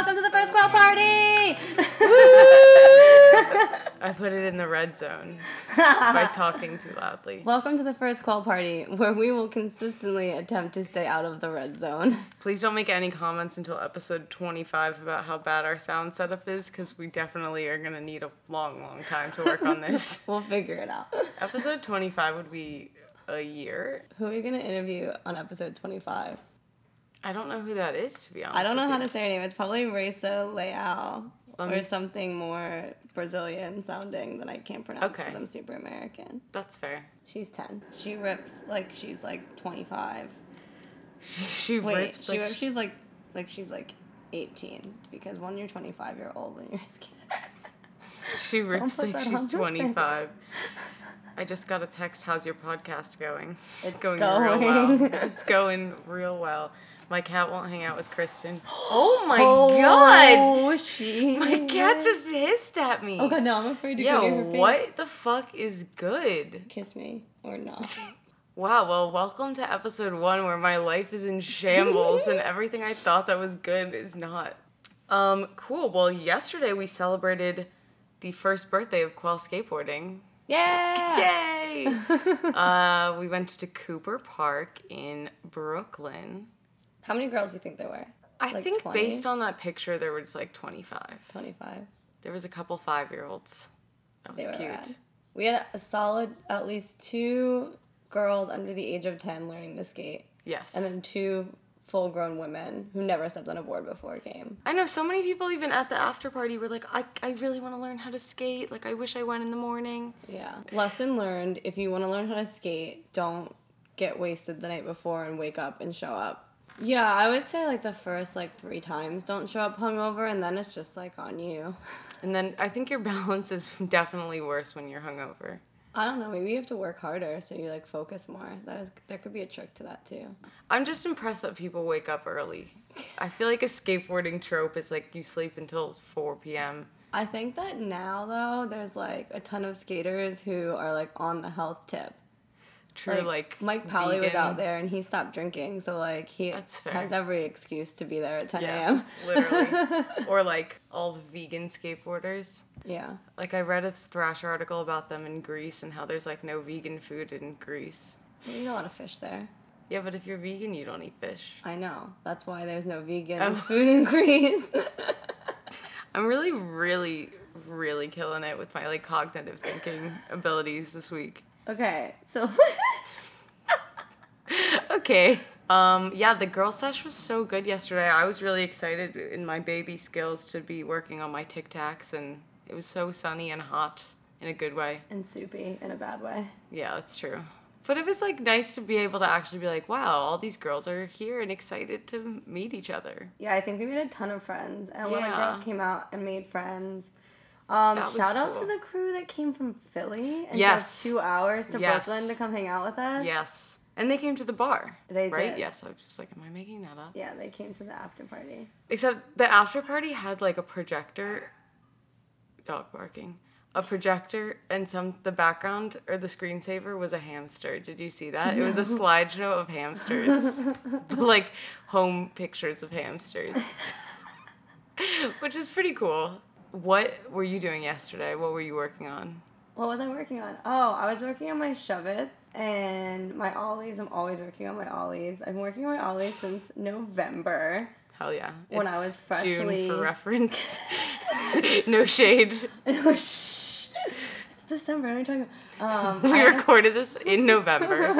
welcome to the first quail party. I put it in the red zone by talking too loudly. welcome to the first quail party, where we will consistently attempt to stay out of the red zone. Please don't make any comments until episode 25 about how bad our sound setup is, because we definitely are going to need a long, long time to work on this. We'll figure it out. episode 25 would be a year. Who are you gonna interview on episode twenty-five? I don't know who that is, to be honest. I don't know how you. to say her name. It's probably Rayssa Leal or s- something more Brazilian sounding that I can't pronounce Okay. because I'm super American. That's fair. She's ten. She rips like she's like twenty-five. She, she Wait, rips she like rips, she's like like she's like eighteen because when you're twenty-five, you're old when you're a kid. she rips like she's 25. I just got a text. How's your podcast going? It's going real well. going. It's going real well. My cat won't hang out with Kristen. Oh my Oh, god! she. My cat just hissed at me. Oh god, no! I'm afraid to go Yo, near her face. what the fuck is good? Kiss me or not? Wow, well, welcome to episode one where my life is in shambles and everything I thought that was good is not. Um, cool. Well, yesterday we celebrated the first birthday of Quell skateboarding. Yeah. Yay! uh, we went to Cooper Park in Brooklyn. How many girls do you think there were? I Like think 20? based on that picture, there was like 25. Twenty-five. There was a couple five year olds. That was cute. rad. We had a solid at least two girls under the age of ten learning to skate, Yes. and then two full-grown women who never stepped on a board before came. I know so many people, even at the after party, were like, I, I really want to learn how to skate. Like, I wish I went in the morning. Yeah. Lesson learned: if you want to learn how to skate, don't get wasted the night before and wake up and show up. Yeah, I would say like the first like three times don't show up hungover, and then it's just like on you. And then I think your balance is definitely worse when you're hungover. I don't know. Maybe you have to work harder so you like focus more. That is, there could be a trick to that too. I'm just impressed that people wake up early. I feel like a skateboarding trope is like you sleep until 4 p.m. I think that now though, there's like a ton of skaters who are like on the health tip. True, like, Mike Powley was out there and he stopped drinking, so like he has every excuse to be there at 10 Yeah, a.m. literally. or like all the vegan skateboarders. yeah. Like I read a Thrasher article about them in Greece and how there's like no vegan food in Greece. You eat a lot of fish there. Yeah, but if you're vegan, you don't eat fish. I know. That's why there's no vegan Oh. food in Greece. I'm really, really, really killing it with my like cognitive thinking abilities this week. okay, so Okay. Um, yeah, the girl sesh was so good yesterday. I was really excited in my baby skills to be working on my tic tacs, and it was so sunny and hot in a good way. and soupy in a bad way. Yeah, that's true. But it was like nice to be able to actually be like, wow, all these girls are here and excited to meet each other. Yeah, I think we made a ton of friends, and a lot of girls came out and made friends. Um, shout out to the crew that came from Philly and Yes. drove two hours to Yes. Brooklyn to come hang out with us. Yes. And they came to the bar. They right? did. Yes. I was just like, am I making that up? Yeah, they came to the after party. Except the after party had like a projector, dog barking, a projector, and some the background or the screensaver was a hamster. Did you see that? It was a slideshow of hamsters, like home pictures of hamsters, which is pretty cool. What were you doing yesterday? What were you working on? What was I working on? Oh, I was working on my shove-its and my ollies. I'm always working on my ollies. I've been working on my ollies since November. Hell yeah! When I was freshly- June for reference. no shade. Oh, shh. It's December. What are you talking about? Um, We I- recorded this in November.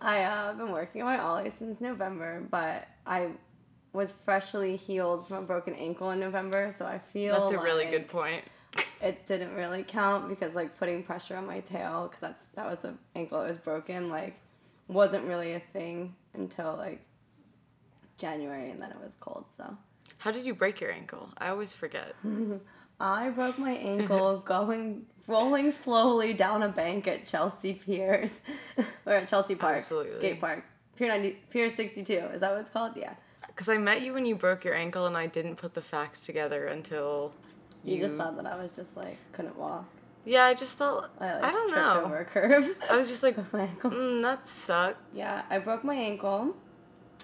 I uh, have been working on my ollie since November, but I was freshly healed from a broken ankle in November, so I feel That's a really good point. It didn't really count because like putting pressure on my tail, because that's that was the ankle that was broken, like wasn't really a thing until like January, and then it was cold. So How did you break your ankle? I always forget. I broke my ankle going rolling slowly down a bank at Chelsea Piers or at Chelsea Park Absolutely. skate park. Pier 90, Pier 62. Is that what it's called? Yeah. Because I met you when you broke your ankle, and I didn't put the facts together until You just thought that I was just like couldn't walk. Yeah, I just thought. I, like, I don't tripped know. over a curve. I was just like, my ankle. mm, that sucked. Yeah, I broke my ankle.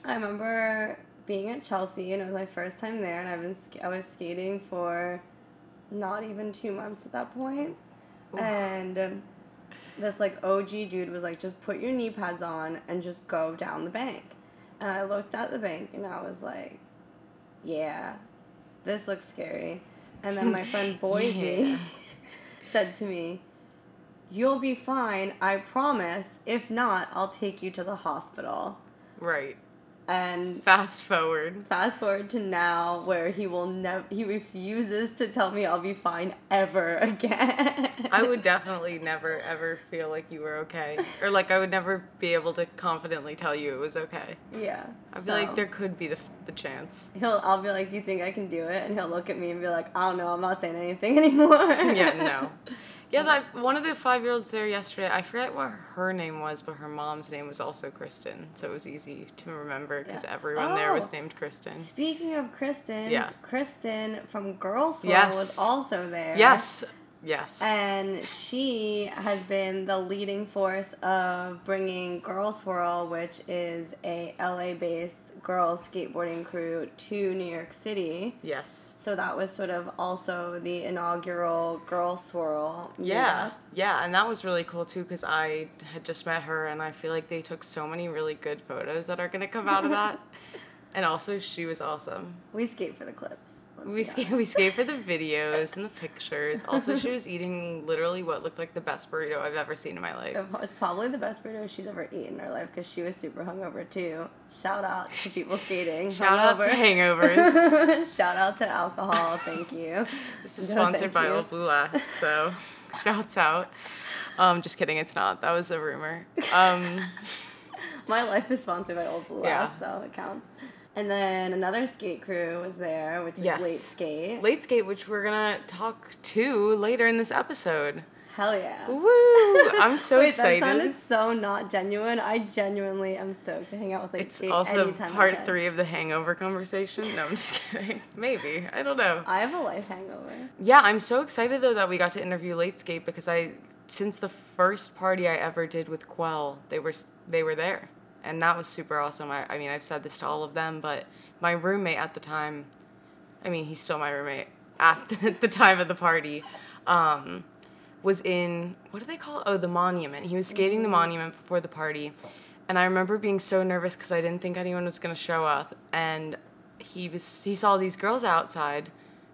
I remember being at Chelsea, and it was my first time there, and I've been sk- I was skating for not even two months at that point. and um, this like OG dude was like, just put your knee pads on and just go down the bank. And I looked at the bank and I was like, yeah, this looks scary. And then my friend Boise Yeah. said to me, You'll be fine, I promise. If not, I'll take you to the hospital. Right. And Fast forward. fast forward to now where he will never he refuses to tell me I'll be fine ever again. I would definitely never ever feel like you were okay. Or like I would never be able to confidently tell you it was okay. Yeah. I feel like there could be the, the chance. He'll I'll be like, Do you think I can do it? And he'll look at me and be like, I don't know, I'm not saying anything anymore. Yeah, no. Yeah, that one of the five year olds there yesterday, I forget what her name was, but her mom's name was also Kristen. So it was easy to remember because Yeah. everyone there was Oh. named Kristen. Speaking of Kristen, Yeah. Kristen from Girl Swirl Yes. was also there. Yes. Yes. And she has been the leading force of bringing Girl Swirl, which is a LA based girls skateboarding crew, to New York City. yes. So that was sort of also the inaugural Girl Swirl. Yeah, meetup. yeah, and that was really cool too because I had just met her, and I feel like they took so many really good photos that are gonna come out of that. and also, she was awesome. We skate for the clips. We skate, we skate for the videos and the pictures. Also, she was eating literally what looked like the best burrito I've ever seen in my life. It's probably the best burrito she's ever eaten in her life because she was super hungover too. Shout out to people skating. Shout out to hangovers. Shout out to alcohol. Thank you. This is No, sponsored by you. Old Blue Last, so shouts out. Um, just kidding, it's not. That was a rumor. Um, My life is sponsored by Old Blue Yeah. Last, so it counts. And then another skate crew was there, which is Yes. Late Skate. late skate, which we're gonna talk to later in this episode. Hell yeah. Woo! I'm so Wait, excited. that sounded so not genuine. I genuinely am stoked to hang out with Late It's Skate also anytime part can. three of the hangover conversation. No, I'm just kidding. Maybe. I don't know. I have a life hangover. Yeah, I'm so excited though that we got to interview Late Skate because I since the first party I ever did with Quell, they were they were there. And that was super awesome. I, I mean, I've said this to all of them, but my roommate at the time, I mean, he's still my roommate at the, the time of the party, um, was in, what do they call it? Oh, the monument. He was skating the monument before the party. And I remember being so nervous because I didn't think anyone was going to show up. And he was, he saw these girls outside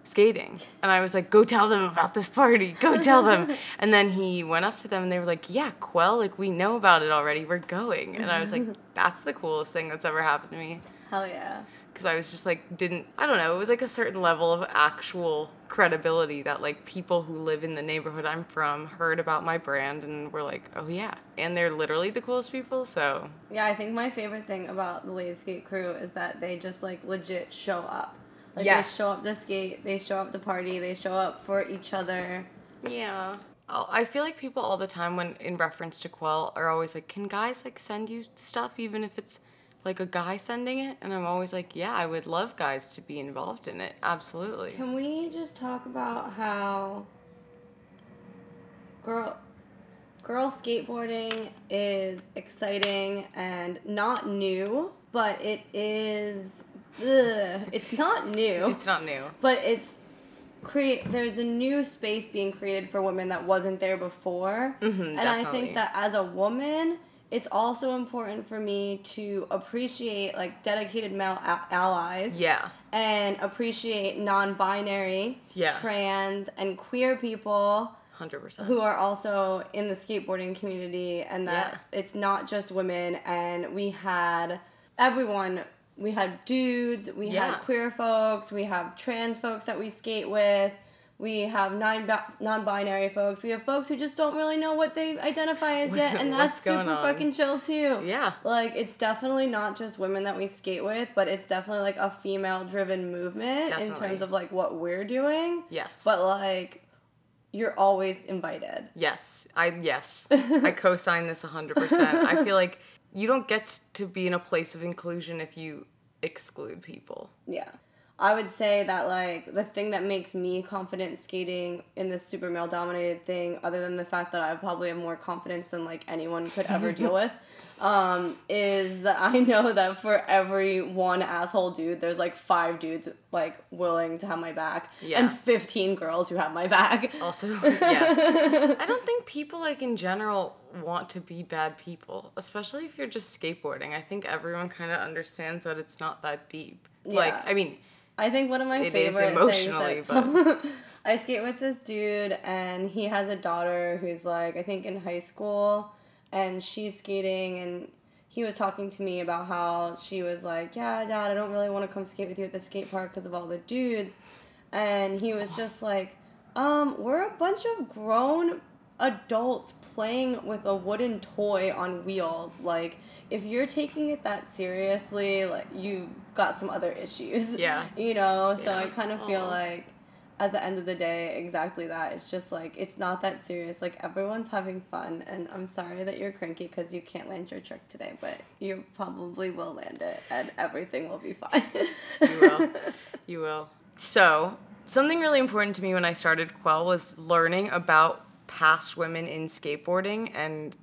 skating. And I was like, go tell them about this party. Go tell them. and then he went up to them and they were like, yeah, Quell, like we know about it already. We're going. And I was like, that's the coolest thing that's ever happened to me Hell yeah. because I was just like didn't I don't know it was like a certain level of actual credibility that like people who live in the neighborhood I'm from heard about my brand and were like oh yeah and they're literally the coolest people so Yeah, I think my favorite thing about the Late Skate crew is that they just like legit show up. Like Yes. they show up to skate, they show up to party, they show up for each other. yeah oh, I feel like people all the time when in reference to Quell are always like can guys like send you stuff even if it's like a guy sending it and I'm always like yeah I would love guys to be involved in it absolutely Can we just talk about how girl girl skateboarding is exciting and not new, but it is ugh, it's not new. it's not new. But it's create there's a new space being created for women that wasn't there before. Mhm, and i think that as a woman it's also important for me to appreciate like dedicated male a- allies. Yeah. And appreciate non-binary Yeah. trans and queer people 100% who are also in the skateboarding community and that it's not just women. And we had everyone we had dudes we Yeah. had queer folks we have trans folks that we skate with we have non non-binary folks we have folks who just don't really know what they identify as What's yet and that's super on? fucking chill too Yeah. like it's definitely not just women that we skate with but it's definitely like a female driven movement in terms of like what we're doing yes but like you're always invited Yes, I yes, I co-sign this hundred percent. I feel like you don't get to be in a place of inclusion if you exclude people. Yeah. I would say that like the thing that makes me confident skating in this super male dominated thing, other than the fact that I probably have more confidence than like anyone could ever deal with, um, is that I know that for every one asshole dude, there's like five dudes like willing to have my back, Yeah. and fifteen girls who have my back. Also, yes. I don't think people like in general want to be bad people, especially if you're just skateboarding. I think everyone kind of understands that it's not that deep. Like, Yeah. I mean, I think one of my It is favorite emotionally, things that I skate with this dude and he has a daughter who's like I think in high school and she's skating and he was talking to me about how she was like, "Yeah, dad, I don't really want to come skate with you at the skate park because of all the dudes." And he was just like, "Um, we're a bunch of grown adults playing with a wooden toy on wheels. Like, if you're taking it that seriously, like you got some other issues. Yeah. You know, so Yeah. I kind of feel Aw. like at the end of the day, exactly that. It's just like it's not that serious. Like everyone's having fun, and I'm sorry that you're cranky because you can't land your trick today, but you probably will land it, and everything will be fine. you will. You will. So, something really important to me when I started Quell was learning about past women in skateboarding and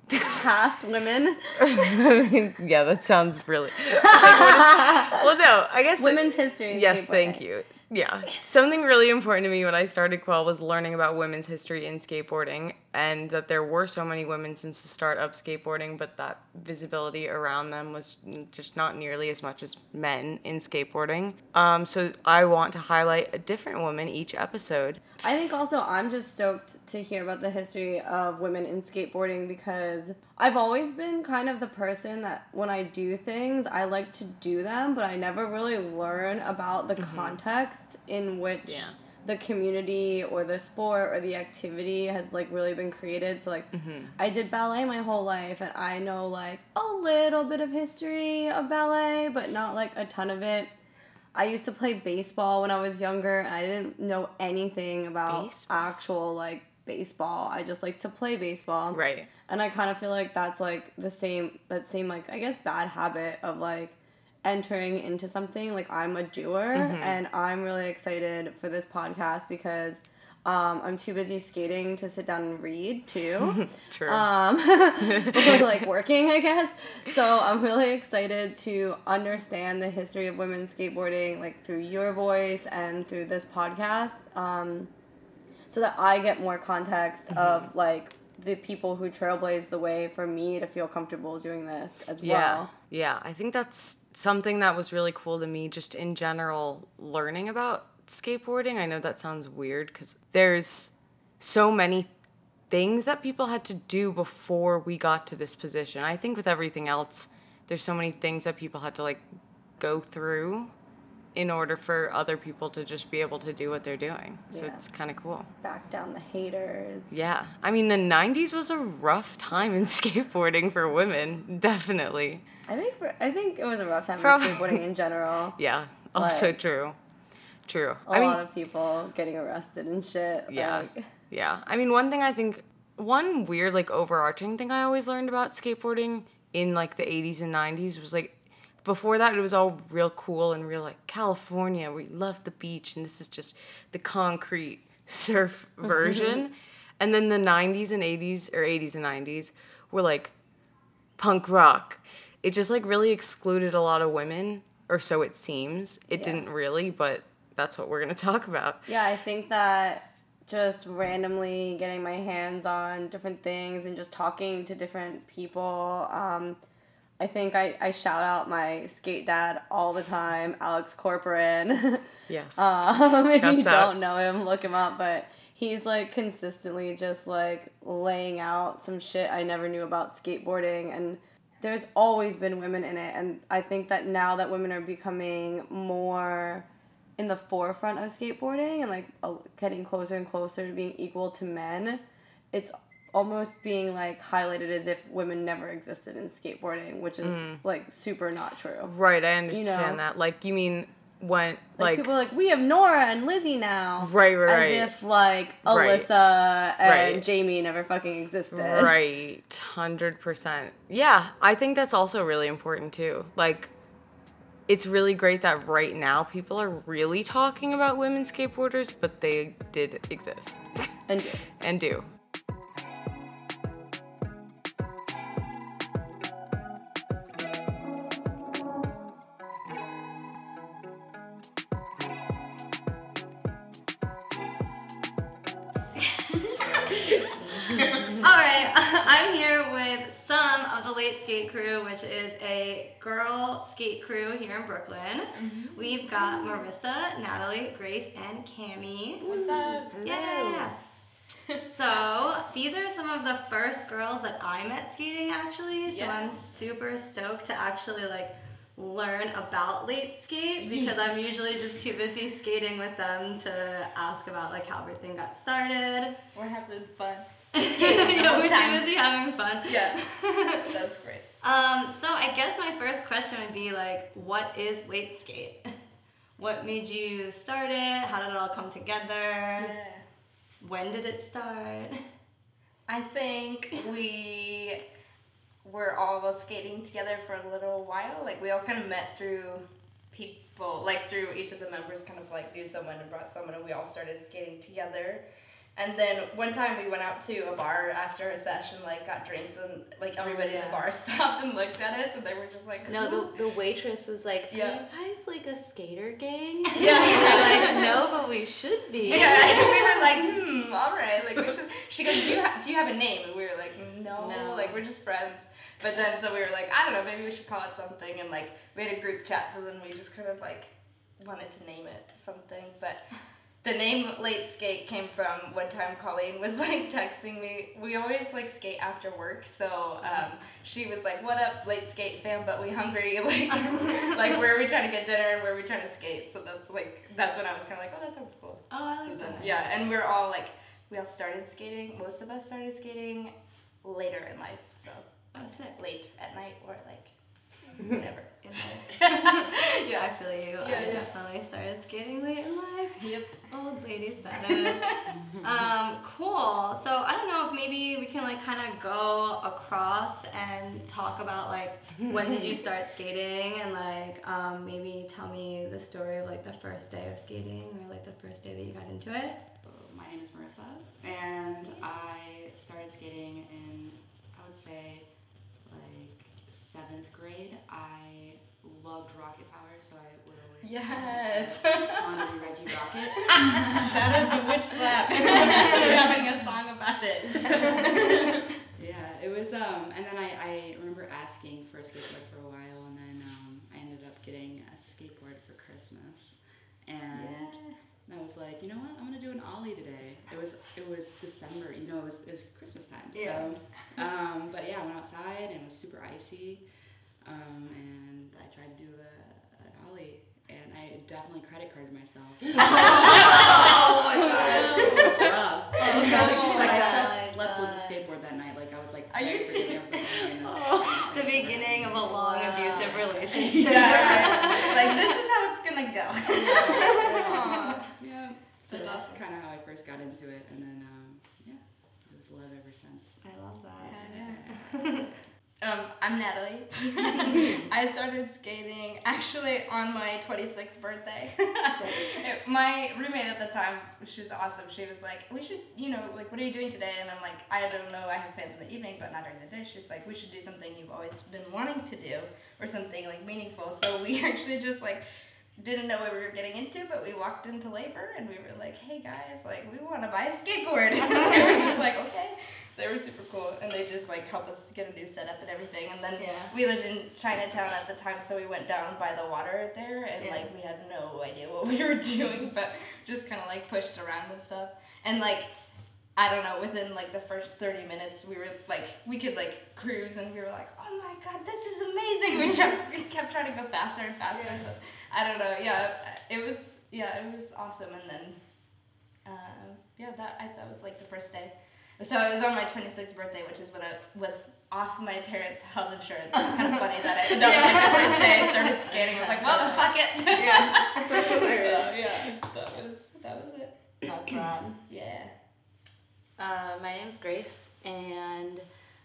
Past women, yeah, that sounds really. well, no, I guess women's history. in Yes, thank you. Yeah. Something really important to me when I started Quell was learning about women's history in skateboarding and that there were so many women since the start of skateboarding, but that visibility around them was just not nearly as much as men in skateboarding. Um, so I want to highlight a different woman each episode. I think also I'm just stoked to hear about the history of women in skateboarding because I've always been kind of the person that when I do things, I like to do them, but I never really learn about the context in which Mm-hmm. Yeah. The community or the sport or the activity has like really been created. So like Mm-hmm. I did ballet my whole life and I know like a little bit of history of ballet, but not like a ton of it. I used to play baseball when I was younger and I didn't know anything about Baseball? actual like baseball. I just like to play baseball. Right. And I kind of feel like that's like the same that same like I guess bad habit of like entering into something like I'm a doer Mm-hmm. and I'm really excited for this podcast because um, I'm too busy skating to sit down and read too. True. um, like working, I guess. So I'm really excited to understand the history of women's skateboarding, like through your voice and through this podcast, um, so that I get more context Mm-hmm. of like the people who trailblazed the way for me to feel comfortable doing this as Yeah. well. Yeah. I think that's something that was really cool to me just in general learning about skateboarding. I know that sounds weird cuz there's so many things that people had to do before we got to this position. I think with everything else there's so many things that people had to like go through in order for other people to just be able to do what they're doing. So Yeah. it's kind of cool. Back down the haters. Yeah. I mean, the 90s was a rough time in skateboarding for women, definitely. I think for, I think it was a rough time with skateboarding in general. Yeah, also true. True. A I mean, lot of people getting arrested and shit. yeah. like- Yeah. I mean, one thing I think, one weird, like, overarching thing I always learned about skateboarding in, like, the 80s and 90s was, like, before that, it was all real cool and real, like, California, we love the beach, and this is just the concrete surf version. and then the 90s and 80s, or 80s and 90s, were, like, punk rock. It just, like, really excluded a lot of women, or so it seems. It Yeah. didn't really, but that's what we're going to talk about. Yeah, I think that just randomly getting my hands on different things and just talking to different people. Um, I think I, I shout out my skate dad all the time, Alex Corporan. Yes. um, if you out. don't know him, look him up. But he's like consistently just like laying out some shit I never knew about skateboarding. And there's always been women in it. And I think that now that women are becoming more in the forefront of skateboarding and like getting closer and closer to being equal to men, it's almost being like highlighted as if women never existed in skateboarding, which is mm. like super not true. Right, I understand know? that. Like, you mean when, Like, like, people are like, we have Nora and Lizzie now. Right, right, As if like Right. Alyssa and Right. Jamie never fucking existed. right, hundred percent. Yeah, I think that's also really important too. Like, it's really great that right now people are really talking about women skateboarders, but they did exist And do. and do. Skate Crew, which is a girl skate crew here in Brooklyn. Mm-hmm. We've got Marissa, Natalie, Grace, and Cami. What's up? Yeah. so these are some of the first girls that I met skating actually. So Yeah. I'm super stoked to actually like learn about late skate because I'm usually just too busy skating with them to ask about like how everything got started. We're having fun. yeah, we're time. too busy having fun. Yeah, that's great. Um, so I guess my first question would be like, what is late skate? What made you start it? How did it all come together? Yeah. When did it start? I think we were all skating together for a little while. Like we all kind of met through people, like through each of the members kind of like knew someone and brought someone and we all started skating together. And then one time we went out to a bar after a session, like got drinks and like everybody in yeah. the bar stopped and looked at us and they were just like, No, the, the waitress was like, Are Yeah. you guys like a skater gang? Yeah. we were like, No, but we should be. Yeah, we were like, hmm, all right. Like, we should. She goes, do you, ha- do you have a name? And we were like, no, No. like we're just friends. But then, so we were like, I don't know, maybe we should call it something. And like, we had a group chat, so then we just kind of like wanted to name it something. But the name Late Skate came from one time Colleen was like texting me. We always like skate after work, so um, she was like, "What up, Late Skate fam? But we hungry? Like, like where are we trying to get dinner and where are we trying to skate?" So that's like that's when I was kind of like, "Oh, that sounds cool." Oh, I So like then- that. yeah, and we're all like, we all started skating. Most of us started skating later in life, so Oh, sick. late at night or like whenever. In life. Yeah. I feel you. I Yeah, yeah. definitely started skating late in life. Yep. Old lady status. um, cool. So I don't know if maybe we can like kind of go across and talk about like when did you start skating and like um, maybe tell me the story of like the first day of skating or like the first day that you got into it. My name is Marissa, and I started skating in, I would say, like seventh grade. I loved Rocket Power, so I would always Yes. on every Reggie Rocket. Shout out to Witch Slap. We're having a song about it. Yeah, it was. Um, and then I, I remember asking for a skateboard for a while, and then um, I ended up getting a skateboard for Christmas, and. And I was like, you know what? I'm gonna do an ollie today. It was it was December, you know, it was it was Christmas time. Yeah. So, um, but yeah, I went outside and it was super icy, um, and I tried to do a, an ollie, and I definitely credit carded myself. Oh, It was rough. Oh, no. I Oh just my slept with the skateboard that night. Like I was like, Are you very forgiving. I was like, oh, Oh, is the beginning of a long Wow. abusive relationship. Yeah. like this is how it's gonna go. Aw. yeah. So That's that's kind of how I first got into it, and then um, yeah, it was love ever since. I love that. Um, I'm Natalie. I started skating actually on my 26th birthday. It- my roommate at the time, she was awesome. She was like, "We should, you know, like, what are you doing today?" And I'm like, "I don't know. I have plans in the evening, but not during the day." She's like, "We should do something you've always been wanting to do, or something like meaningful." So we actually just like didn't know what we were getting into, but we walked into labor and we were like, "Hey guys, like, we want to buy a skateboard." they were just like, "Okay." They were super cool, and they just like helped us get a new setup and everything. And then Yeah. we lived in Chinatown at the time, so we went down by the water there, and Yeah. like we had no idea what we were doing, but just kind of like pushed around and stuff. And like I don't know, within like the first 30 minutes, we were like, we could like cruise and we were like, oh my god, this is amazing. We kept, kept trying to go faster and faster. Yeah. So I don't know, yeah, it was, yeah, it was awesome. And then, uh, yeah, that, I, that was like the first day. So it was on my 26th birthday, which is when I was off my parents' health insurance. It's kind of funny that I, that was like the first day I started skating. I was like, well, fuck it. Yeah. That's hilarious. So, yeah, that was, that was it. That's rad. Yeah. Uh, my name's Grace, and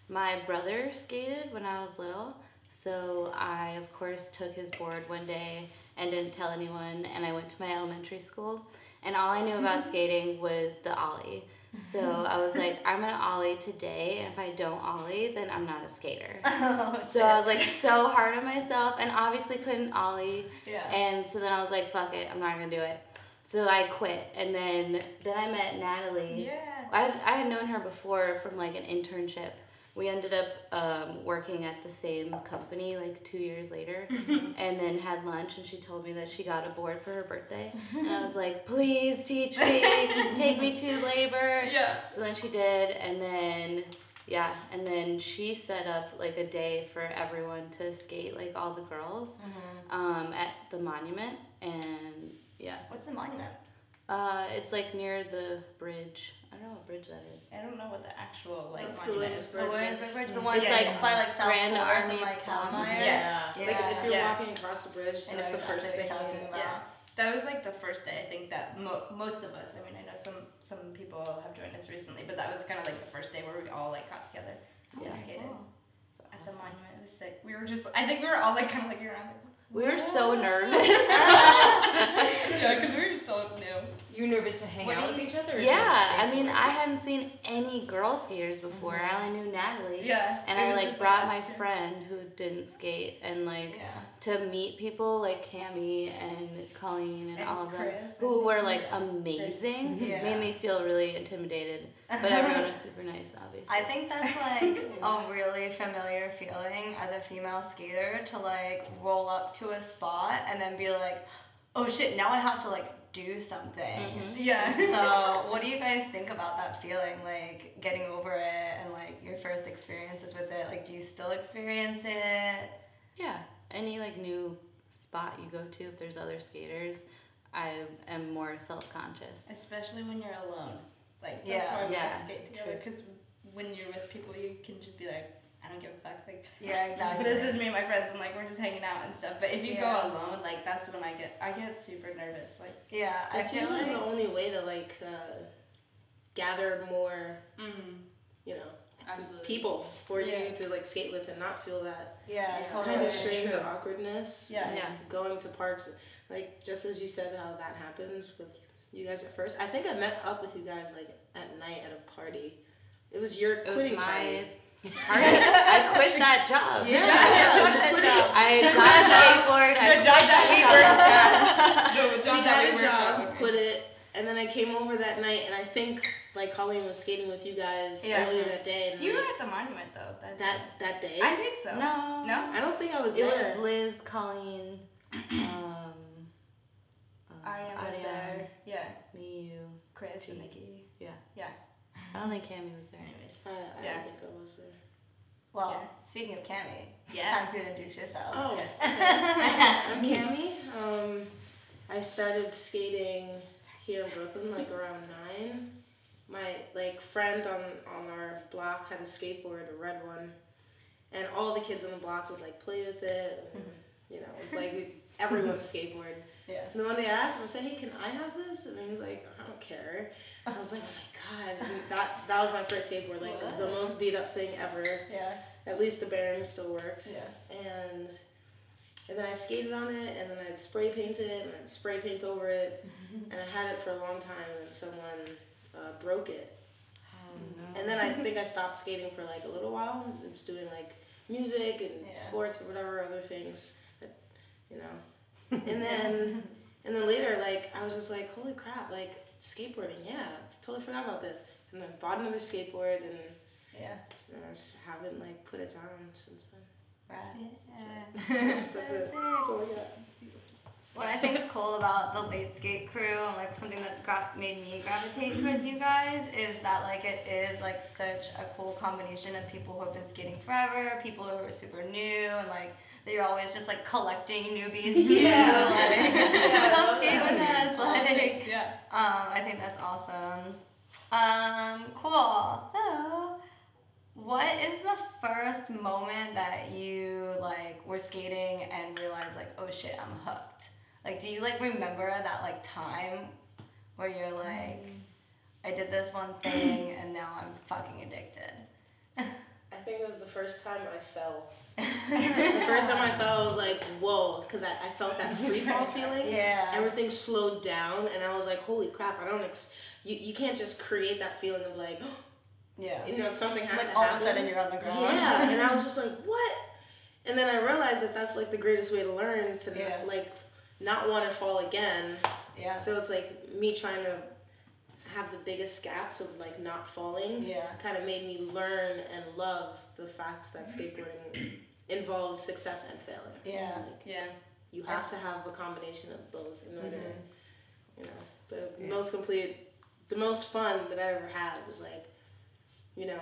my brother skated when I was little, So I, of course, took his board one day and didn't tell anyone. And I went to my elementary school. And all I knew about skating was the ollie. So I was like, I'm gonna ollie today, and if I don't ollie, then I'm not a skater. Oh, So I was like so hard on myself, and obviously couldn't ollie. Yeah. And so then I was like, fuck it, I'm not gonna do it. So I quit, and then then I met Natalie. Yeah. I had, I had known her before from like an internship. We ended up um, working at the same company like two years later, and then had lunch. And she told me that she got a board for her birthday, and I was like, "Please teach me, take me to labor." Yeah. So then she did, and then yeah, and then she set up like a day for everyone to skate, like all the girls, um, at the monument, and yeah, What's the monument? uh, it's like near the bridge. I don't know what bridge that is. I don't know what the actual like That's the monument Williamsburg is. The Williamsburg Bridge, the one It's yeah, like by like South Grand Fourth Army and like Plaza. Hallamire. Yeah. Like if you're Yeah. walking across the bridge, I know that's the exactly first what thing. you're talking about. Yeah. That was like the first day. I think that mo- most of us. I mean, I know some some people have joined us recently, but that was kind of like the first day where we all like got together and Yeah. skated Cool. at the monument. It was sick. We were just. I think we were all like kind of looking around. Like, We were so nervous. yeah, because we were just so new. You were nervous to hang What out with each other? yeah, I mean. I hadn't seen any girl skaters before. Mm-hmm. I only knew Natalie. Yeah. And I like brought my two. friend who didn't skate and like Yeah. to meet people like Cami and Colleen and, And all of them Chris who were like amazing Yeah. made me feel really intimidated. But everyone was super nice, obviously. I think that's like a really familiar feeling as a female skater to like roll up to a spot and then be like, oh shit, now I have to like do something. Mhm. Yeah. So, what do you guys think about that feeling, like getting over it and like your first experiences with it? Like, do you still experience it? Yeah, any like new spot you go to, if there's other skaters, I am more self conscious. Especially when you're alone. Like that's Yeah, why we yeah, skate together. Because when you're with people, you can just be like, I don't give a fuck. Like Yeah, exactly. this is me and my friends, and like we're just hanging out and stuff. But if you Yeah. go alone, like that's when I get I get super nervous. Like Yeah, I It's feel usually like the only way to like uh, gather more, Mhm. you know, Absolutely. people for Yeah. you to like skate with and not feel that yeah, Yeah. totally. kind of strange True. awkwardness. Yeah. Yeah. Going to parks, like just as you said, how that happens with you guys at first. I think I met up with you guys like at night at a party. It was your It was quitting my party. Party. I quit that job. Yeah, Yeah, it was fuck that quitting- job. I got a a job. skateboard. I The quit job that we job. worked She job that we a worked job, at. quit it, and then I came over that night, and I think like Colleen was skating with you guys Yeah. earlier that day, and You were at the monument though. That that that day. I think so. No. No? I don't think I was It there. was Liz, Colleen, um, uh, Ariane was Ariane, there. Yeah. Me, you. Chris and Nikki. Yeah. Yeah. I don't think Cammy was there. Anyways. I, I Yeah. don't think I was there. Well, Yeah. speaking of Cammy, Yeah. time for you to introduce yourself. Oh, Yes. I'm Cammy. Um, I started skating here in Brooklyn like around nine. My like friend on on our block had a skateboard, a red one, and all the kids on the block would like play with it. And, you know, it was like everyone's skateboard. Yeah. And then one they asked him, I said, "Hey, can I have this?" And he was like, "I don't care." I was like, "Oh my god!" And that's that was my first skateboard, like the most beat up thing ever. Yeah. At least the bearing still worked Yeah. and and then I skated on it, and then I'd spray paint it, and I'd spray paint over it, and I had it for a long time, and then someone uh, broke it, Oh, no. and then I think I stopped skating for like a little while. I was doing like music and Yeah. sports and whatever other things, that, you know, and then and then later, like I was just like, holy crap, like skateboarding, yeah, totally forgot about this, and then bought another skateboard, and, Yeah. and I just haven't like put it down since then. Right. That's, that's it. That's all I got. What I think is cool about the late skate crew and like something that's gra- made me gravitate towards you guys is that like it is like such a cool combination of people who have been skating forever, people who are super new, and like that you're always just like collecting newbies too. Yeah. Like, Yeah, I come love skate with us. Like, Yeah. um, I think that's awesome. Um, cool. So, what is the first moment that you like were skating and realized like, oh shit, I'm hooked? Like, do you like remember that like time where you're like, I did this one thing and now I'm fucking addicted? Think it was the first time I fell. the first time I fell, I was like, whoa, because I, I felt that free fall feeling. Yeah. Everything slowed down, and I was like, holy crap, I don't, ex- you, you can't just create that feeling of like, Yeah. you know, something has Like to all happen. of a sudden you're on the ground. Yeah, and I was just like, what? And then I realized that that's like the greatest way to learn to Yeah. not, like not want to fall again. Yeah. So it's like me trying to have the biggest gaps of like not falling. Yeah. Kind of made me learn and love the fact that skateboarding involves success and failure. Yeah. Like, Yeah. you have to have a combination of both in order. Mm-hmm. You know, the most complete, the most fun that I ever had was like, you know,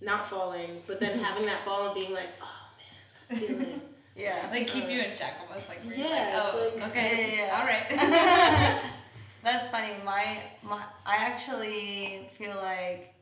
not falling, but then having that fall and being like, oh man, that feeling. Yeah. Like keep you in check almost like Yeah, like, it's oh, like- okay, Yeah, yeah, all right. That's funny. My my I actually feel like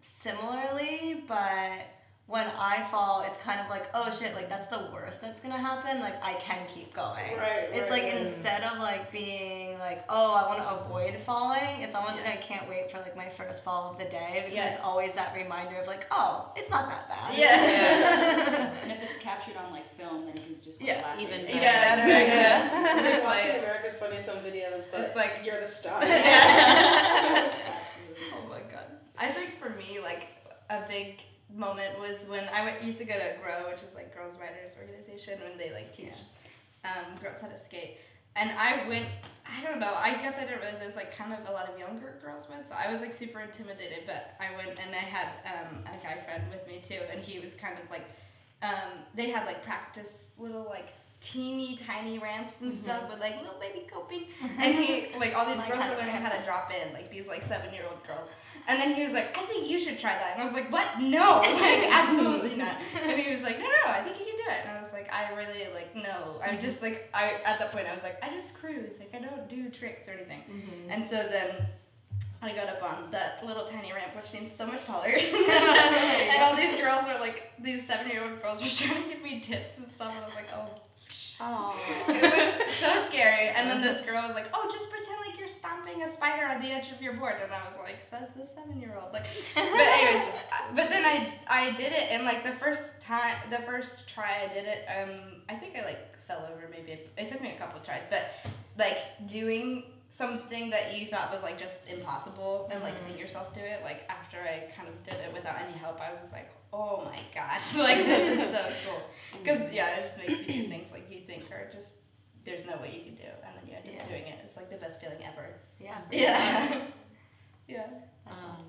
similarly, but when I fall, it's kind of like, oh shit, like that's the worst that's gonna happen. Like I can keep going. Right, It's right, like right. instead of like being like, oh, I want to avoid falling. It's almost like I can't wait for like my first fall of the day because Yeah. it's always that reminder of like, oh, it's not that bad. Yeah. And if it's captured on like film, then you can just Yeah, laugh even yourself. Yeah, that's right. Yeah. It's like Like- watching America's Funniest Home Videos, but It's like- you're the star. Absolutely. Oh my god. I think for me, like a big moment was when I went, used to go to GROW, which is like Girls Riders Organization, when they like teach um, girls how to skate. And I went, I don't know, I guess I didn't realize there was like kind of a lot of younger girls went, so I was like super intimidated. But I went and I had um, a guy friend with me too, and he was kind of like, um, they had like practice little like teeny tiny ramps and stuff mm-hmm. with like little baby coping. And he, like all these girls were learning how to drop in, like these like seven year old girls. And then he was like, I think you should try that. And I was like, what? No, like absolutely not. And he was like, no, no, I think you can do it. And I was like, I really like no. I'm mm-hmm. just like I at that point I was like, I just cruise. Like I don't do tricks or anything. Mm-hmm. And so then I got up on that little tiny ramp, which seemed so much taller. and all these girls were like, these seven year old girls were trying to give me tips and stuff. And I was like, oh it was so scary. And then this girl was like, "Oh, just pretend like you're stomping a spider on the edge of your board." And I was like, "Says the seven-year-old." Like, but anyways, but then I I did it, and like the first time, the first try I did it, um, I think I like fell over. Maybe it, it took me a couple of tries, but like doing something that you thought was like just impossible and like seeing yourself do it like after i kind of did it without any help i was like oh my gosh like this is so cool because yeah it just makes you do things like you think are just there's no way you can do it and then you end up Yeah. doing it it's like the best feeling ever Yeah. yeah yeah That's Um, awesome.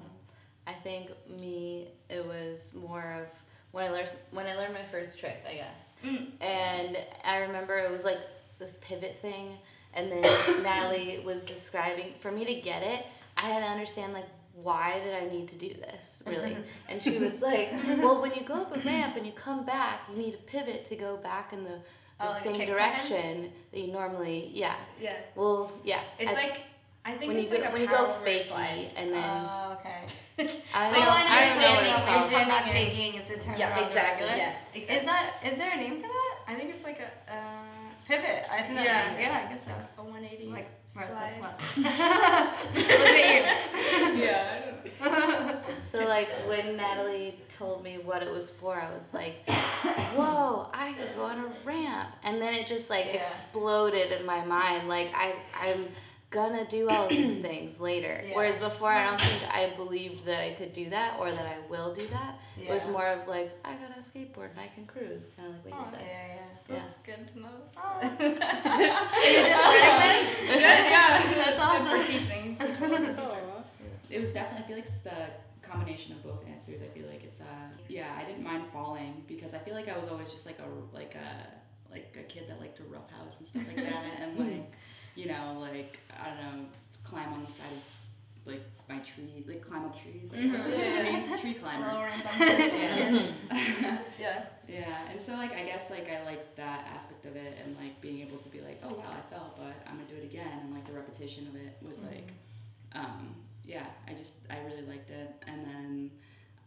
I think me, it was more of when I learned when I learned my first trick, I guess. Mm. And I remember it was like this pivot thing, and then Natalie was describing for me to get it. I had to understand like why did I need to do this really? And she was like, well, when you go up a ramp and you come back, you need a pivot to go back in the, the Oh, like same direction that you normally yeah. yeah Well, yeah. it's I- like i think when you it's go a when you go power fakey and then Oh, okay. I oh, don't, I I don't know what understand. it's Like, you're not faking, you have to turn yeah around. exactly regular. yeah exactly Is that is there a name for that? i think it's like a uh, Pivot. I think that Yeah. yeah, I guess so. a 180 Like slide. Look at you. yeah I don't know. So like when Natalie told me what it was for, I was like, "Whoa, I could go on a ramp!" And then it just like Yeah. exploded in my mind. Like I, I'm gonna do all of these things later. Yeah. Whereas before, I don't think I believed that I could do that or that I will do that. It was more of like, I got a skateboard and I can cruise, kind of like what Aw. you Yeah, said. yeah. Yeah. That's good to know. Oh. Are you just learning this? Good, yeah. That's Good awesome. for teaching. It was definitely. I feel like it's the combination of both answers. I feel like it's uh yeah. I didn't mind falling because I feel like I was always just like a like a like a kid that liked to roughhouse and stuff like that, and like you know like I don't know climb on the side of like my trees, like climb up trees, like Mhm. Yeah. tree, tree climber. Lower and bumpers. Yeah. Yeah. Yeah, and so like I guess like I like that aspect of it and like being able to be like, oh wow, I fell, but I'm gonna do it again, and like the repetition of it was like, um, yeah, I just I really liked it, and then,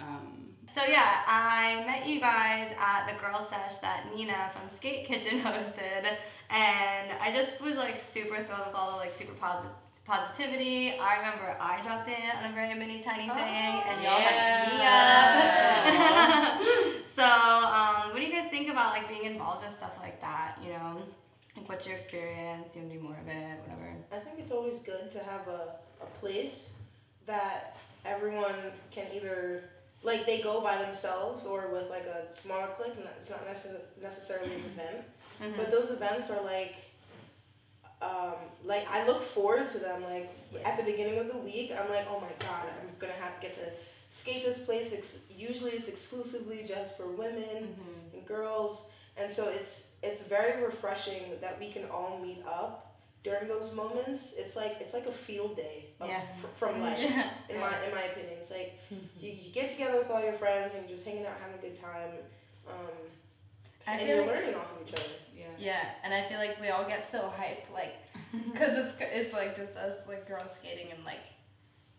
um, So yeah, I met you guys at the girl sesh that Nina from Skate Kitchen hosted, and I just was like super thrilled with all the like super positive positivity. I remember I dropped in on a very mini tiny Oh, thing, and y'all yeah. hyped me up. so, um, what do you guys think about like being involved in stuff like that? You know, like what's your experience? You want to do more of it? Whatever. I think it's always good to have a, a place that everyone can either like they go by themselves or with like a smaller clique and it's not necess- necessarily an event. But those events are like um, like I look forward to them like at the beginning of the week I'm like oh my god I'm gonna have get to skate this place. Ex- usually it's exclusively just for women and girls and so it's it's very refreshing that we can all meet up during those moments it's like it's like a field day of, Yeah. fr- from life Yeah. in my in my opinion it's like you, you get together with all your friends and you're just hanging out having a good time um, and you're like, learning off of each other Yeah. yeah, and I feel like we all get so hyped, like, cause it's it's like just us like girls skating and like,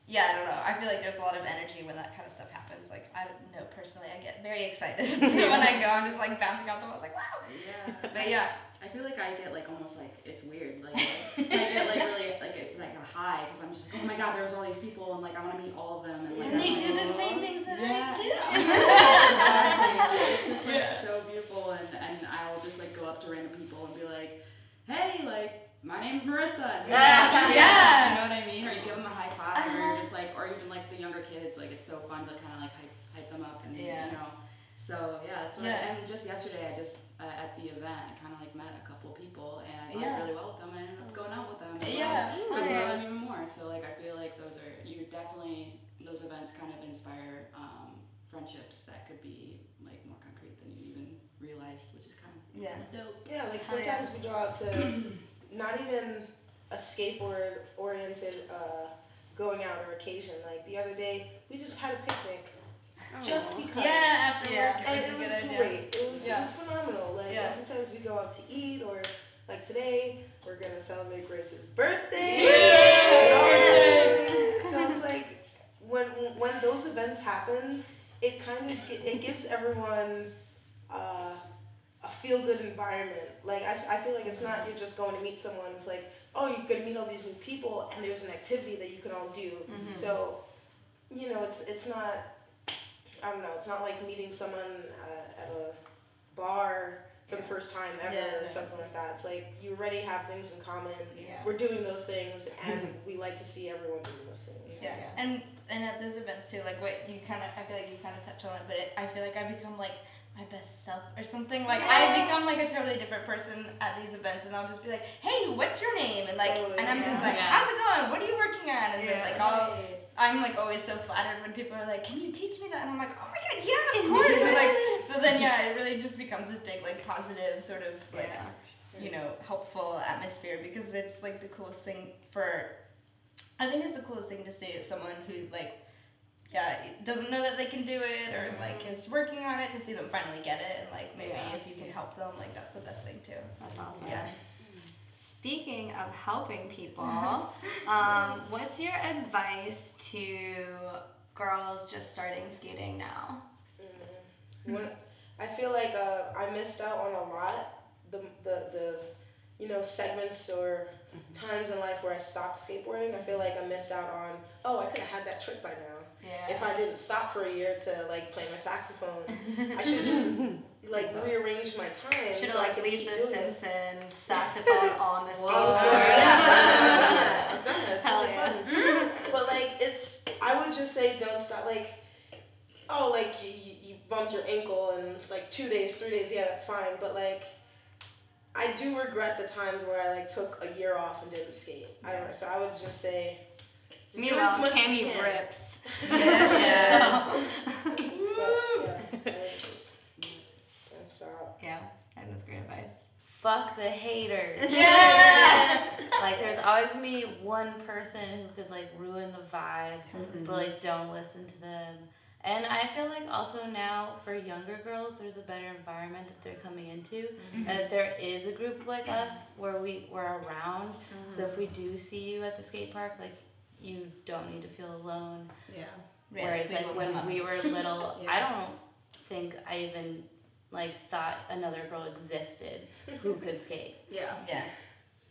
yeah, I don't know. I feel like there's a lot of energy when that kind of stuff happens. Like I don't know personally, I get very excited when I go. I'm just like bouncing off the walls, like wow. Yeah. But yeah, I feel like I get like almost like it's weird. Like I get like really like it's like a high because I'm just like oh my god, there's all these people and like I want to meet all of them and like and I'm they like, do the "Oh." same things that Yeah. I do. exactly. Like, it's just like Yeah. so beautiful, and, and I'll just like go up to random people and be like, "Hey, like my name's Marissa." And, Yeah. you know what I mean? Or you give them a high five, or you're just like, or even like the younger kids, like it's so fun to kind of like hype, hype them up, and Yeah. you know. So yeah, that's what. Yeah. I, and just yesterday, I just uh, at the event, I kind of like met a couple people, and I got Yeah. really well with them, and I ended up going out with them. and, Yeah. like, Oh, got to know them even more. So like I feel like those are you definitely those events kind of inspire um, friendships that could be like more concrete than you even realized, which is kind of Yeah. dope. Yeah, like sometimes we go out to not even a skateboard oriented uh, going out or occasion. Like the other day, we just had a picnic just because. Yeah, after Yeah. work, it and was it a was good idea. great. It was, Yeah. it was phenomenal. Like Yeah. sometimes we go out to eat or like today we're gonna celebrate Grace's birthday. Yay! with all her family. So it's like when when those events happen, it kind of it gives everyone uh, a feel good environment. Like I, I feel like it's not you're just going to meet someone. It's like oh you're gonna meet all these new people and there's an activity that you can all do. So you know it's it's not I don't know it's not like meeting someone uh, at a bar for the first time ever Yeah. or something like that. It's like you already have things in common. Yeah. We're doing those things and we like to see everyone doing those things. Yeah. and and at those events too, like what you kind of, I feel like you kind of touched on it, but it, I feel like I become like my best self or something. Like I become like a totally different person at these events, and I'll just be like, "Hey, what's your name?" And like, Totally, and I'm just like, Yeah. "How's it going? What are you working on?" And then like I'll. I'm like always so flattered when people are like, "Can you teach me that?" And I'm like, "Oh my god, yeah, of course!" and like, so then yeah, it really just becomes this big like positive sort of like Yeah. you know helpful atmosphere because it's like the coolest thing for I think it's the coolest thing to see is someone who like yeah doesn't know that they can do it or like is working on it to see them finally get it and like maybe Yeah. if you can help them like that's the best thing too. That's awesome. Yeah. Speaking of helping people, um, what's your advice to girls just starting skating now? When I feel like uh, I missed out on a lot. The, the the you know segments or times in life where I stopped skateboarding. I feel like I missed out on. Oh, I could have had that trick by now. Yeah. If I didn't stop for a year to like play my saxophone, I should have just like rearranged my time Should so I have could like keep Lisa doing it. Saxophone on the so, skateboard. yeah, I've done that. I've done that. It's Hella really fun. But like, it's I would just say don't stop. Like, oh, like you, you, you bumped your ankle and like two days, three days, yeah, that's fine. But like, I do regret the times where I like took a year off and didn't skate. I don't know. So I would just say, just do Meanwhile, as much as Cammy can. rips. Yeah. But yeah, it's, don't yeah, and that's great advice. Fuck the haters. Yeah. like there's always gonna be one person who could like ruin the vibe, Mm-hmm. but like don't listen to them. And I feel like also now for younger girls, there's a better environment that they're coming into. Mm-hmm. And that there is a group like us where we we're around. So Mm-hmm. if we do see you at the skate park, like you don't need to feel alone. Yeah. Whereas people like when we were little, Yeah. I don't think I even like thought another girl existed who could skate. Yeah, Yeah.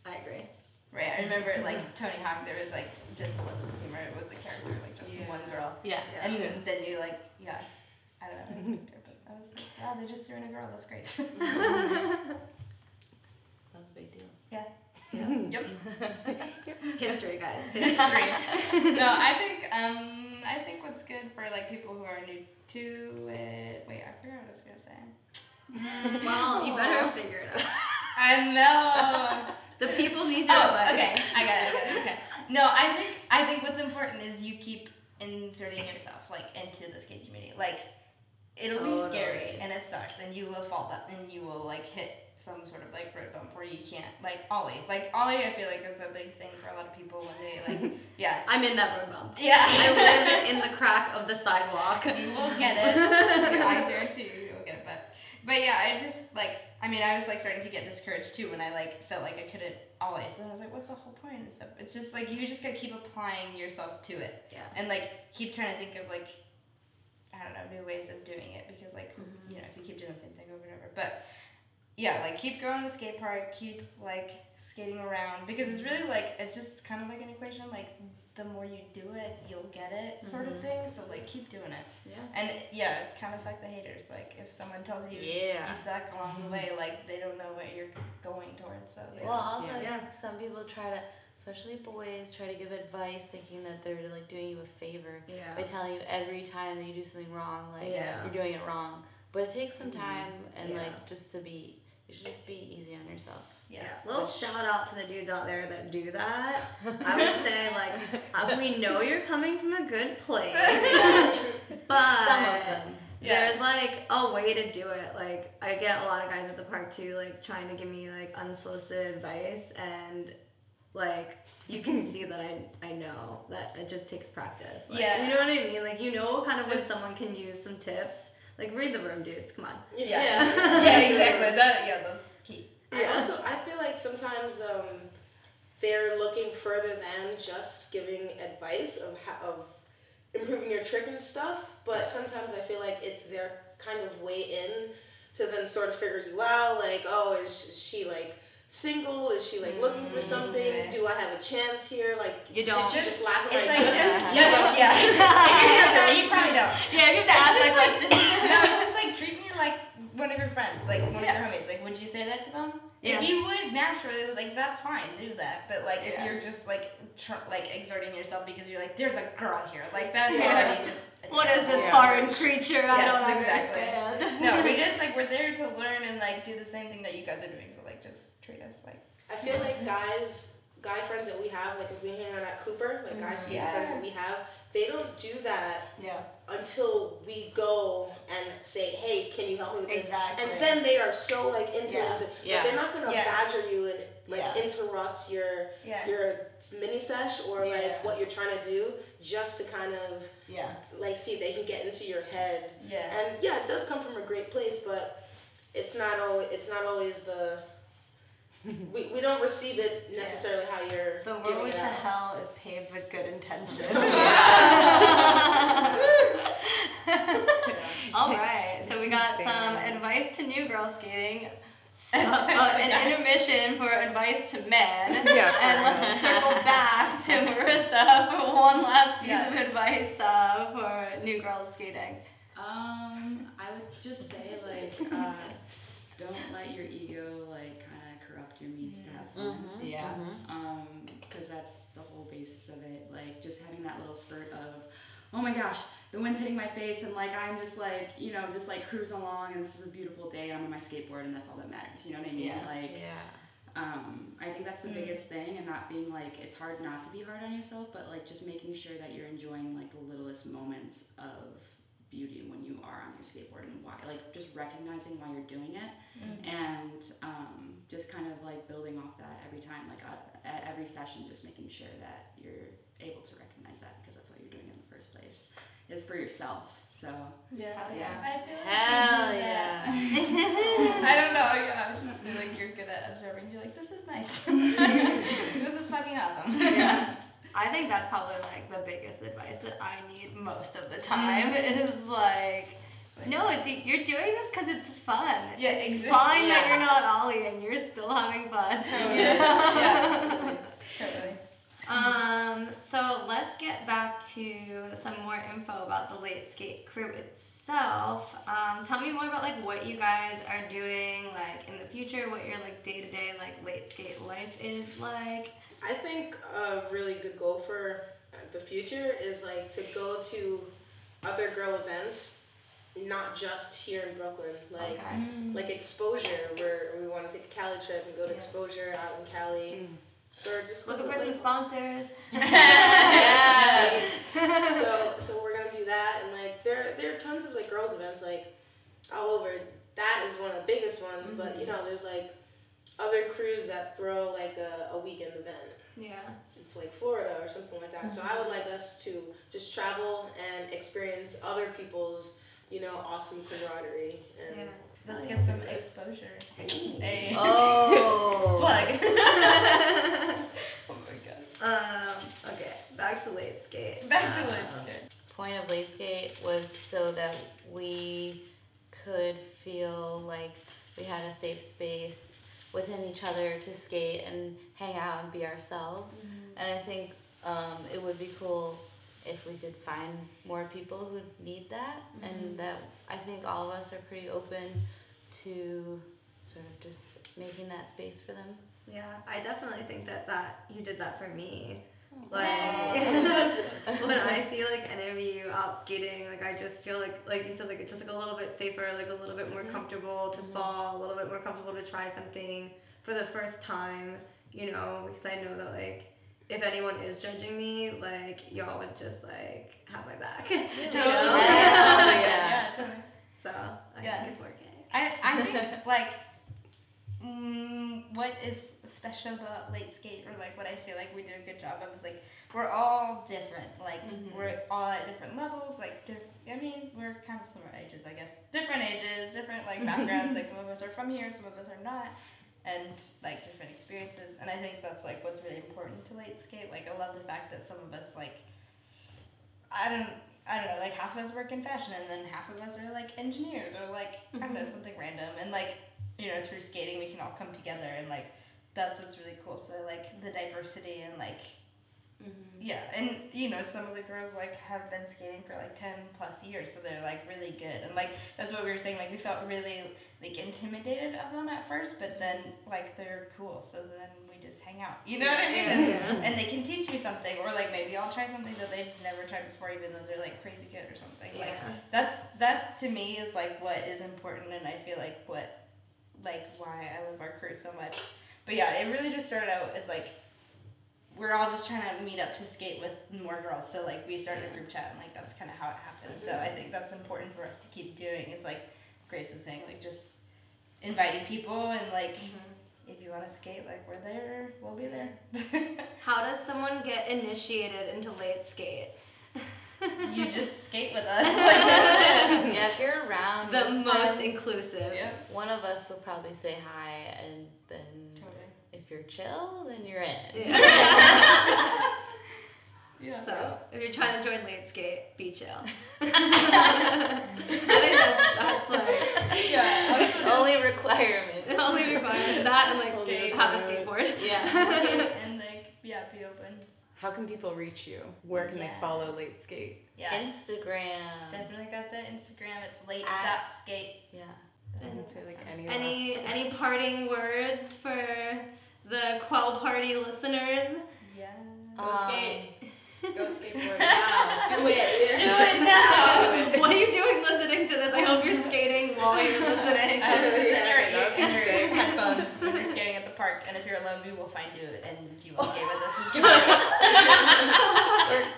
I agree. Right. I remember mm-hmm. like Tony Hawk. There was like just Elissa Steamer. It was a character, like just Yeah. one girl. Yeah. and then you like, yeah, I don't know, I was picked her, but I was like, wow, they just threw in a girl. That's great. That's a big deal. yeah. Yeah. Yep. History, guys. History. no, I think um, I think what's good for like people who are new to it. Wait, I forgot what I was gonna say. Well, you better figure it out. I know. The people need your Oh, advice. okay. I got it. I got it. Okay. No, I think I think what's important is you keep inserting yourself like into the skate community. Like it'll be scary and it sucks and you will fall down and you will like hit some sort of like road bump where you can't like ollie. Like ollie, I feel like is a big thing for a lot of people when they like yeah I'm in that road bump. yeah. I live in the crack of the sidewalk. you will get it. I guarantee you, you'll get it. But, but yeah, I just like, I mean, I was like starting to get discouraged too when I like felt like I couldn't always. And I was like, what's the whole point? point and stuff? It's just like you just gotta keep applying yourself to it Yeah. and like keep trying to think of like, I don't know, new ways of doing it because like, mm-hmm. you know, if you keep doing the same thing over and over, but. Yeah, like keep going to the skate park, keep like skating around because it's really like it's just kind of like an equation. Like the more you do it, you'll get it, sort of mm-hmm. thing. So like keep doing it. Yeah. And yeah, kind of fuck the haters. Like if someone tells you Yeah. you suck along the mm-hmm. way, like they don't know what you're going towards. So Well, don't- also, Yeah. Think some people try to, especially boys, try to give advice thinking that they're like doing you a favor Yeah. by telling you every time that you do something wrong, like Yeah. you're doing it wrong. But it takes some mm-hmm. time and Yeah. like just to be, you should just be easy on yourself. yeah. Yeah, little shout out to the dudes out there that do that. I would say like uh, we know you're coming from a good place, but Some of them. Yeah. there's like a way to do it. Like I get a lot of guys at the park too, like trying to give me like unsolicited advice, and like you can see that I I know that it just takes practice. Like, Yeah. you know what I mean. Like you know kind of when Just- someone can use some tips. Like read the room, dudes. Come on. Yeah. yeah, exactly. That yeah, that's key. I also I feel like sometimes um, they're looking further than just giving advice of how, of improving your trick and stuff. But sometimes I feel like it's their kind of way in to then sort of figure you out. Like, oh, is she like single? Is she like looking for mm-hmm. something? Do I have a chance here? Like, You don't. she just laugh at my like joke? just yeah, yeah, no. yeah. you probably don't. Yeah, you have to ask that just question. no, it's just like treat me like one of your friends, like one of your homies. Like, would you say that to them? Yeah. If you would naturally, like that's fine, do that. But like, if you're just like tr- like exerting yourself because you're like, there's a girl here, like that's Yeah. already just. What is this Yeah. foreign creature? I Yes, don't exactly. understand. No, we just like we're there to learn and like do the same thing that you guys are doing. So like, just treat us like. I feel like guys, guy friends that we have, like if we hang out at Cooper, like mm-hmm. guy skating Yeah. friends that we have, they don't do that Yeah. until we go and say, "Hey, can you help me with this?" Exactly. And then they are so like into Yeah. it, but Yeah. they're not gonna Yeah. badger you and like Yeah. interrupt your Yeah. your mini sesh or Yeah. like what you're trying to do just to kind of Yeah. like see if they can get into your head. Yeah. And yeah, it does come from a great place, but it's not always it's not always the we, we don't receive it necessarily how you're The road it to out. hell is paved with good intentions. All right, so we got some advice to new girl skating, so, uh, an intermission for advice to men, Yeah, and let's circle back to Marissa for one last piece Yeah. of advice uh, for new girls skating. Um, I would just say like, uh, don't let your ego like kind of corrupt your means to have fun. Yeah. Um, because that's the whole basis of it. Like just having that little spurt of, oh my gosh, the wind's hitting my face, and like I'm just like you know just like cruising along, and this is a beautiful day, and I'm on my skateboard, and that's all that matters. You know what I mean? Yeah. Like. Yeah. Um, I think that's the biggest thing, and not being like it's hard not to be hard on yourself, but like just making sure that you're enjoying like the littlest moments of beauty when you are on your skateboard and why, like just recognizing why you're doing it, and um, just kind of like building off that every time, like uh, at every session, just making sure that you're able to recognize that because that's what you're doing in the first place is for yourself. So Yeah. yeah. I feel like Hell yeah. I don't know. Yeah, I just feel like you're good at observing. You're like, this is nice. this is fucking awesome. Yeah. I think that's probably like the biggest advice that I need most of the time is like, no, it's, you're doing this because it's fun. Yeah, It's exactly. fine that you're not ollieing. You're still having fun. Yeah. yeah. Totally. Um, so let's get back to some more info about the Late Skate crew itself. Um, tell me more about like what you guys are doing like in the future, what your like day to day like Late Skate life is like. I think a really good goal for the future is like to go to other girl events, not just here in Brooklyn. Like Okay. like exposure, where we want to take a Cali trip and go to Yeah. exposure out in Cali. Or just Looking for some sponsors. Yeah. so so we're gonna do that and like there there are tons of like girls events like all over that is one of the biggest ones but mm-hmm. you know there's like other crews that throw like a, a weekend event Yeah. in like Florida or something like that so I mm-hmm. would like us to just travel and experience other people's you know awesome camaraderie and Yeah. Let's get some exposure. Hey. Oh. Plug. oh my god. Um, okay, back to late skate. Back to Um, it. point of late skate was so that we could feel like we had a safe space within each other to skate and hang out and be ourselves. And I think um, it would be cool if we could find more people who need that, and mm-hmm. that I think all of us are pretty open to sort of just making that space for them. Yeah, I definitely think that that you did that for me. Oh. Like when I see like any of you out skating, like I just feel like like you said, like it's just like a little bit safer, like a little bit more mm-hmm. comfortable to mm-hmm. fall, a little bit more comfortable to try something for the first time, you know, because I know that like if anyone is judging me, like y'all would just like have my back. you know? Totally. Yeah. yeah, totally. So I Yeah. think it's working. I, I think like mm, what is special about late skate or like what I feel like we do a good job of is like we're all different like we're all at different levels like diff- I mean we're kind of similar ages I guess different ages different like backgrounds like some of us are from here some of us are not and like different experiences and I think that's like what's really important to late skate like I love the fact that some of us like I don't I don't know, like half of us work in fashion and then half of us are like engineers or like I don't know, mm-hmm. something random. And like, you know, through skating we can all come together and like that's what's really cool. So like the diversity and like Mm-hmm. yeah, and you know, some of the girls like have been skating for like ten plus years, so they're like really good. And like that's what we were saying, like we felt really like intimidated of them at first, but then like they're cool, so then we just hang out. You know what I mean? And, and they can teach me something, or like maybe I'll try something that they've never tried before, even though they're like crazy good or something. Like Yeah. that's that to me is like what is important, and I feel like what like why I love our crew so much. But yeah, it really just started out as like we're all just trying to meet up to skate with more girls. So like we started a group chat and like that's kind of how it happened. So I think that's important for us to keep doing. Is like Grace was saying, like just inviting people and like mm-hmm. if you want to skate, like we're there, we'll be there. How does someone get initiated into late skate? you just skate with us. Yeah, if you're around the most time, inclusive. one of us will probably say hi, and then if you're chill, then you're in. Yeah. So if you're trying to join late skate, be chill. I think that's, that's like Yeah. Only requirement. only requirement. That and like Skate, have a skateboard. Yeah. Skate and like yeah, be open. How can people reach you? Where can Yeah. they follow Late Skate? Yeah. Instagram. Definitely got the Instagram. It's late At- dot skate. Yeah. Doesn't say like any Any any parting words for the Quell Party listeners? Yeah. Go skate. Um, Go skateboard now. Do it. Do it now! what are you doing listening to this? I hope you're skating while you're listening. I hope it's in your, Yeah, ear, that'd be in your headphones when you're skating at the park. And if you're alone, we will find you and you will skate with us and skate with us.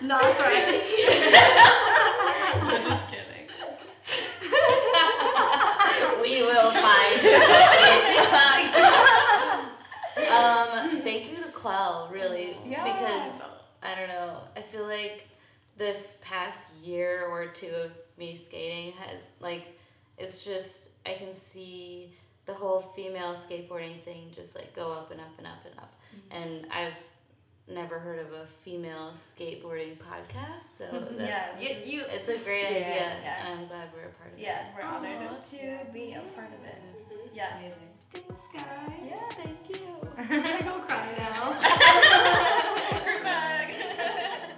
Not threatening. I'm just kidding. we will find. Um, thank you to Quell, really, yes. because I don't know. I feel like this past year or two of me skating had like it's just I can see the whole female skateboarding thing just like go up and up and up and up. Mm-hmm. And I've never heard of a female skateboarding podcast, so yeah, you, it's a great yeah, idea. Yeah. I'm glad we're a part of yeah, it. Yeah, we're honored Aww, to yeah. be a part of it. Yeah, amazing. Thanks, guys. Yeah, thank you. I'm gonna go cry now.